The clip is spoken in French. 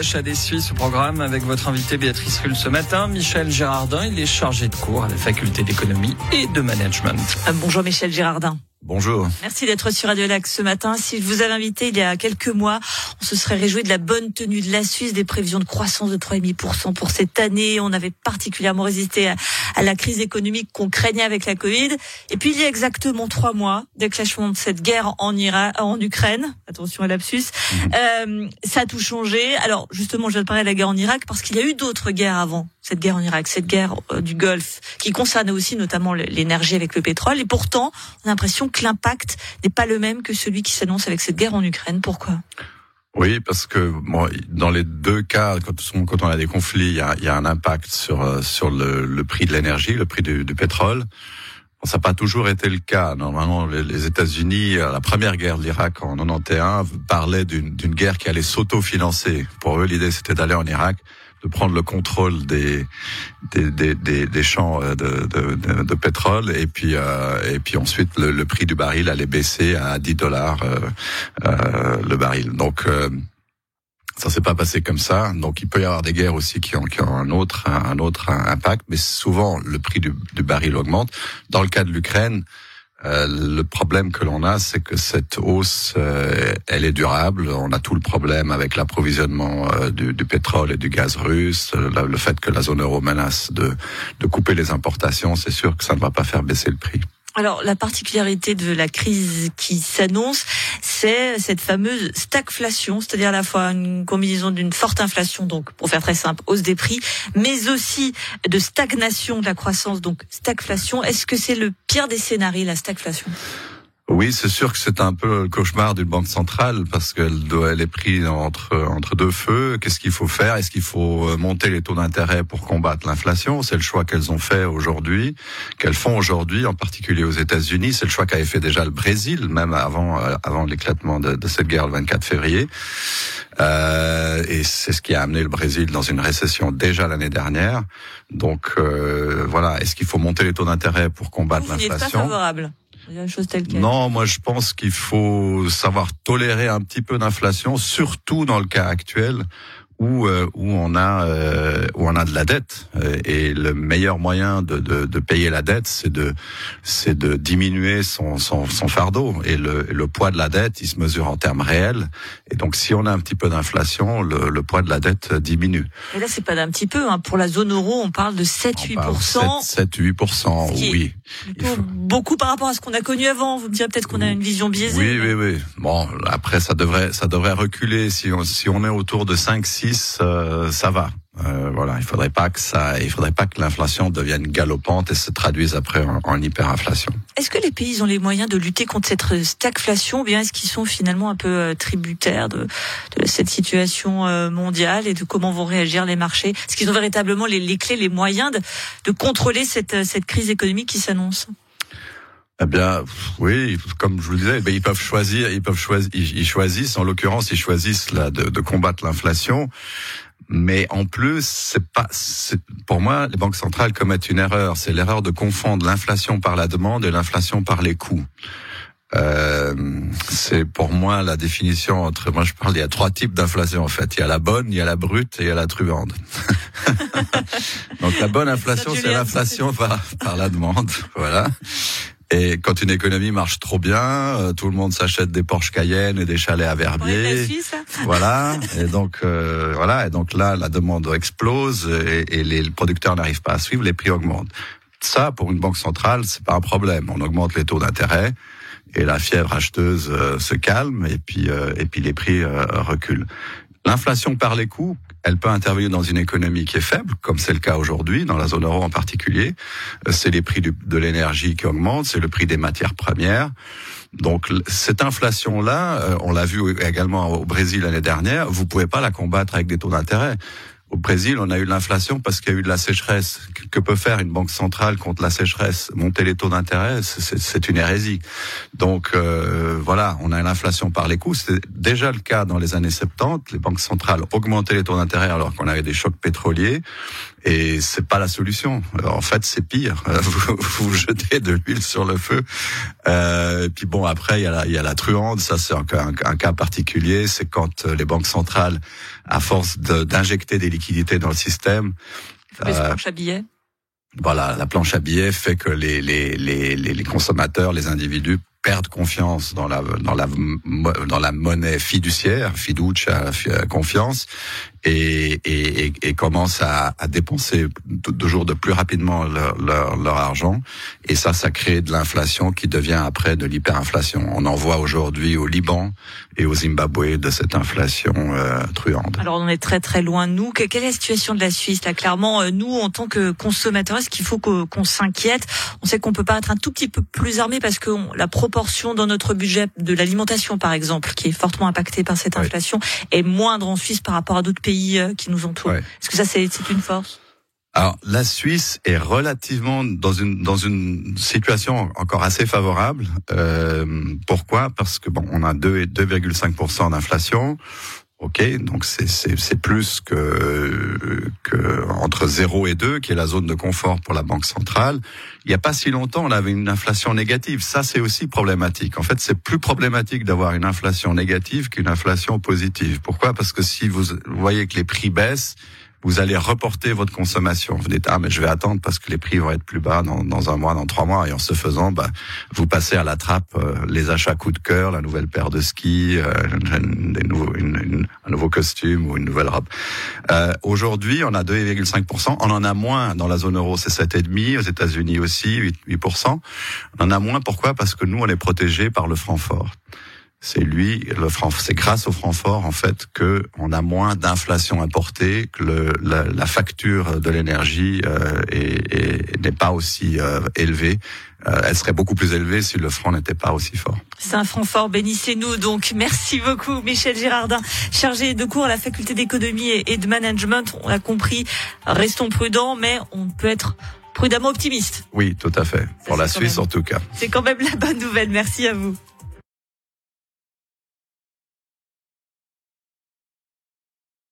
d'achat des Suisses au programme avec votre invité Béatrice Rulle ce matin. Michel Gérardin, il est chargé de cours à la faculté d'économie et de management. Euh, bonjour Michel Gérardin. Bonjour. Merci d'être sur Radio Lac ce matin. Si je vous avais invité il y a quelques mois, on se serait réjoui de la bonne tenue de la Suisse, des prévisions de croissance de 3,5% pour cette année. On avait particulièrement résisté à, la crise économique qu'on craignait avec la Covid. Et puis il y a exactement trois mois, déclenchement de cette guerre en Irak, en Ukraine. Attention à l'absus. Mhm. Euh, ça a tout changé. Alors justement, je viens de parler de la guerre en Irak parce qu'il y a eu d'autres guerres avant cette guerre en Irak, cette guerre euh, du Golfe, qui concerne aussi notamment l'énergie avec le pétrole. Et pourtant, on a l'impression que l'impact n'est pas le même que celui qui s'annonce avec cette guerre en Ukraine. Pourquoi? Oui, parce que bon, dans les deux cas, quand, on a des conflits, il y a, un impact sur euh, sur le, prix de l'énergie, le prix du, pétrole. ça n'a pas toujours été le cas. Normalement, les, États-Unis, la première guerre de l'Irak en 91, parlaient d'une guerre qui allait s'auto-financer. Pour eux, l'idée, c'était d'aller en Irak de prendre le contrôle des des, des, des, champs euh, de, de, de, pétrole et puis euh, et puis ensuite le, le, prix du baril allait baisser à 10 dollars euh, euh, le baril. Donc euh, ça s'est pas passé comme ça. Donc il peut y avoir des guerres aussi qui ont, qui ont un autre un autre impact, mais souvent le prix du, du baril augmente. Dans le cas de l'Ukraine, euh, le problème que l'on a, c'est que cette hausse, euh, elle est durable. On a tout le problème avec l'approvisionnement euh, du, pétrole et du gaz russe, le fait que la zone euro menace de couper les importations. C'est sûr que ça ne va pas faire baisser le prix. Alors la particularité de la crise qui s'annonce, c'est cette fameuse stagflation, c'est-à-dire à la fois une combinaison d'une forte inflation, donc pour faire très simple, hausse des prix, mais aussi de stagnation de la croissance, donc stagflation. Est-ce que c'est le pire des scénarios, la stagflation? Oui, c'est sûr que c'est un peu le cauchemar d'une banque centrale parce qu'elle doit, elle est prise entre entre deux feux. Qu'est-ce qu'il faut faire? Est-ce qu'il faut euh, monter les taux d'intérêt pour combattre l'inflation? C'est le choix qu'elles ont fait aujourd'hui, qu'elles font aujourd'hui, en particulier aux États-Unis. C'est le choix qu'avait fait déjà le Brésil, même avant euh, avant l'éclatement de, de, cette guerre le 24 février. Euh, et c'est ce qui a amené le Brésil dans une récession déjà l'année dernière. Donc euh, voilà, est-ce qu'il faut monter les taux d'intérêt pour combattre l'inflation? Non, moi je pense qu'il faut savoir tolérer un petit peu d'inflation, surtout dans le cas actuel où euh, où on a euh, où on a de la dette euh, et le meilleur moyen de, de, de payer la dette c'est de c'est de diminuer son, son, son fardeau et le, le poids de la dette il se mesure en termes réels et donc si on a un petit peu d'inflation le, le poids de la dette diminue. Et là c'est pas d'un petit peu hein. pour la zone euro on parle de 7 8% 7 8 oui. Beaucoup par rapport à ce qu'on a connu avant vous me direz peut-être qu'on a une vision biaisée. Oui oui oui. Bon après ça devrait ça devrait reculer si on si on est autour de 5 6 euh, ça va. Euh, voilà, il faudrait pas que ça, il faudrait pas que l'inflation devienne galopante et se traduise après en, hyperinflation. Est-ce que les pays ont les moyens de lutter contre cette stagflation, ou bien est-ce qu'ils sont finalement un peu euh, tributaires de, cette situation mondiale et de comment vont réagir les marchés? Est-ce qu'ils ont véritablement les, clés, les moyens de, contrôler cette, cette crise économique qui s'annonce? Eh bien, oui, comme je vous le disais, ben, ils peuvent choisir, ils peuvent choisir, ils, choisissent, en l'occurrence, ils choisissent là de, de combattre l'inflation. Mais en plus, c'est pas, pour moi, les banques centrales commettent une erreur. C'est l'erreur de confondre l'inflation par la demande et l'inflation par les coûts. Euh, c'est pour moi la définition entre moi je parle il y a trois types d'inflation en fait il y a la bonne il y a la brute et il y a la truande donc la bonne inflation c'est l'inflation par, par la demande voilà et quand une économie marche trop bien, euh, tout le monde s'achète des Porsche Cayenne et des chalets à Verbier. voilà. Et donc euh, voilà. Et donc là, la demande explose et, les producteurs n'arrivent pas à suivre, les prix augmentent. Ça, pour une banque centrale, c'est pas un problème. On augmente les taux d'intérêt et la fièvre acheteuse euh, se calme et puis et puis les prix reculent. L'inflation par les coûts, elle peut intervenir dans une économie qui est faible, comme c'est le cas aujourd'hui, dans la zone euro en particulier. Euh, c'est les prix de l'énergie qui augmentent, c'est le prix des matières premières. Donc cette inflation-là, euh, on l'a vu également au Brésil l'année dernière, vous pouvez pas la combattre avec des taux d'intérêt. Au Brésil, on a eu l'inflation parce qu'il y a eu de la sécheresse. Que peut faire une banque centrale contre la sécheresse? Monter les taux d'intérêt, c'est une hérésie. Donc euh, voilà, on a l'inflation par les coûts. C'est déjà le cas dans les années 70. Les banques centrales augmentaient les taux d'intérêt alors qu'on avait des chocs pétroliers. Et c'est pas la solution. en fait, c'est pire. Vous, vous jetez de l'huile sur le feu. Euh, et puis bon, après, il y a la, y a la truande. Ça, c'est un, un, cas particulier. C'est quand les banques centrales, à force d'injecter des liquidités dans le système, euh, planche à billets. Voilà, la planche à billets fait que les, les, les, les consommateurs, les individus perdent confiance dans la dans la dans la monnaie fiduciaire, fiducia, confiance, et, et, et commencent à, à dépenser toujours de plus rapidement leur, leur, leur, argent. Et ça, ça crée de l'inflation qui devient après de l'hyperinflation. On en voit aujourd'hui au Liban et au Zimbabwe de cette inflation euh, truande. Alors on est très très loin nous. Quelle est la situation de la Suisse là? Clairement, euh, nous en tant que consommateurs, est-ce qu'il faut qu'on s'inquiète? On sait qu'on peut pas être un tout petit peu plus armé parce que la proportion dans notre budget de l'alimentation, par exemple, qui est fortement impactée par cette inflation, est moindre en Suisse par rapport à d'autres pays euh, qui nous entourent. Est-ce que ça, c'est une force? Alors, la Suisse est relativement dans une dans une situation encore assez favorable. Euh, pourquoi? Parce que bon, on a 2,5% d'inflation. Ok, donc c'est plus que, que entre 0 et 2, qui est la zone de confort pour la Banque centrale. Il n'y a pas si longtemps, on avait une inflation négative. Ça, c'est aussi problématique. En fait, c'est plus problématique d'avoir une inflation négative qu'une inflation positive. Pourquoi? Parce que si vous voyez que les prix baissent, vous allez reporter votre consommation. Vous dites ah mais je vais attendre parce que les prix vont être plus bas dans, dans un mois, dans trois mois, et en se faisant, bah, vous passez à la trappe euh, les achats coup de cœur, la nouvelle paire de skis, euh, des nouveaux, une, un nouveau costume ou une nouvelle robe. Euh, Aujourd'hui, on a 2,5%. On en a moins dans la zone euro, c'est 7,5. Aux États-Unis aussi, 8, 8%. On en a moins. Pourquoi? Parce que nous, on est protégé par le franc fort c'est lui, le franc, c'est grâce au franc fort en fait que on a moins d'inflation importée, que le, la, la, facture de l'énergie euh, n'est pas aussi euh, élevée. Euh, elle serait beaucoup plus élevée si le franc n'était pas aussi fort. C'est un franc fort, bénissez-nous donc. Merci beaucoup Michel Girardin, chargé de cours à la faculté d'économie et de management. On a compris, restons prudents, mais on peut être prudemment optimiste. Oui, tout à fait. Pour la Suisse en tout cas. C'est quand même la bonne nouvelle. Merci à vous.